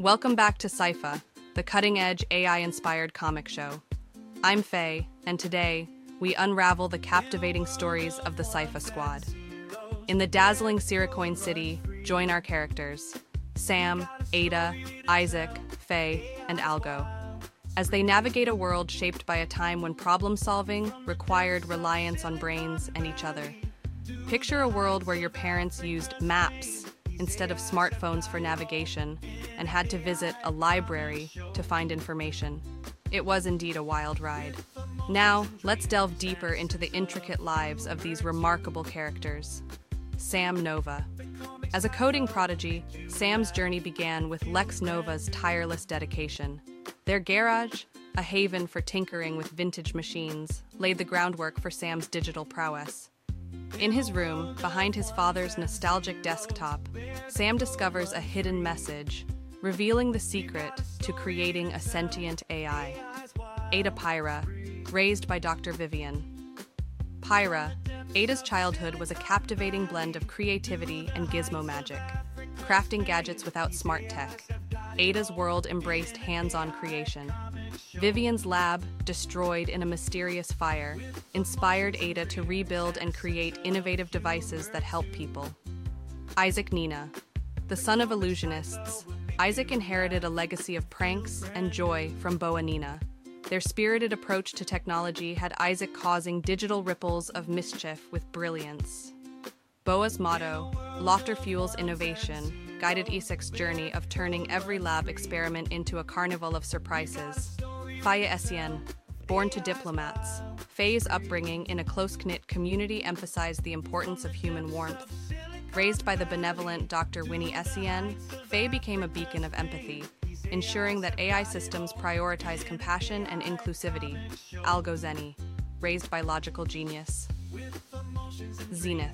Welcome back to Saifa, the cutting edge AI inspired comic show. I'm Faye, and today we unravel the captivating stories of the Saifa squad. In the dazzling Sirikoin city, join our characters Sam, Ada, Isaac, Faye, and Algo as they navigate a world shaped by a time when problem solving required reliance on brains and each other. Picture a world where your parents used maps instead of smartphones for navigation and had to visit a library to find information. It was indeed a wild ride. Now, let's delve deeper into the intricate lives of these remarkable characters. Sam Nova. As a coding prodigy, Sam's journey began with Lex Nova's tireless dedication. Their garage, a haven for tinkering with vintage machines, laid the groundwork for Sam's digital prowess. In his room, behind his father's nostalgic desktop, Sam discovers a hidden message, revealing the secret to creating a sentient AI. Ada Pyra, raised by Dr. Vivian. Pyra, Ada's childhood was a captivating blend of creativity and gizmo magic, crafting gadgets without smart tech. Ada's world embraced hands on creation. Vivian's lab, destroyed in a mysterious fire, inspired Ada to rebuild and create innovative devices that help people. Isaac Nina. The son of illusionists, Isaac inherited a legacy of pranks and joy from Boa Nina. Their spirited approach to technology had Isaac causing digital ripples of mischief with brilliance. Boa's motto, Laughter Fuels Innovation, guided Isaac's journey of turning every lab experiment into a carnival of surprises. Faye Essien, born to diplomats, Faye's upbringing in a close knit community emphasized the importance of human warmth. Raised by the benevolent Dr. Winnie Essien, Faye became a beacon of empathy, ensuring that AI systems prioritize compassion and inclusivity. Algo Zeni, raised by logical genius. Zenith.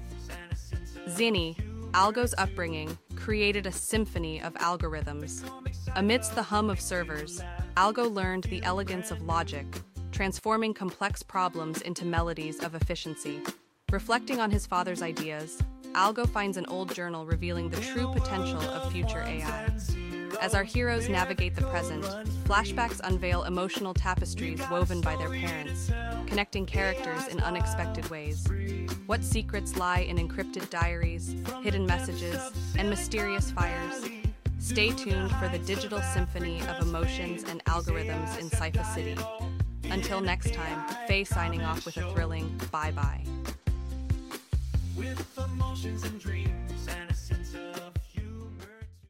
Zinni, Algo's upbringing, created a symphony of algorithms. Amidst the hum of servers, Algo learned the elegance of logic, transforming complex problems into melodies of efficiency. Reflecting on his father's ideas, Algo finds an old journal revealing the true potential of future AI. As our heroes navigate the present, flashbacks unveil emotional tapestries woven by their parents, connecting characters in unexpected ways. What secrets lie in encrypted diaries, hidden messages, and mysterious fires? Stay tuned for the digital symphony of emotions and algorithms in Saifa City. Until next time, Faye signing off with a thrilling bye bye.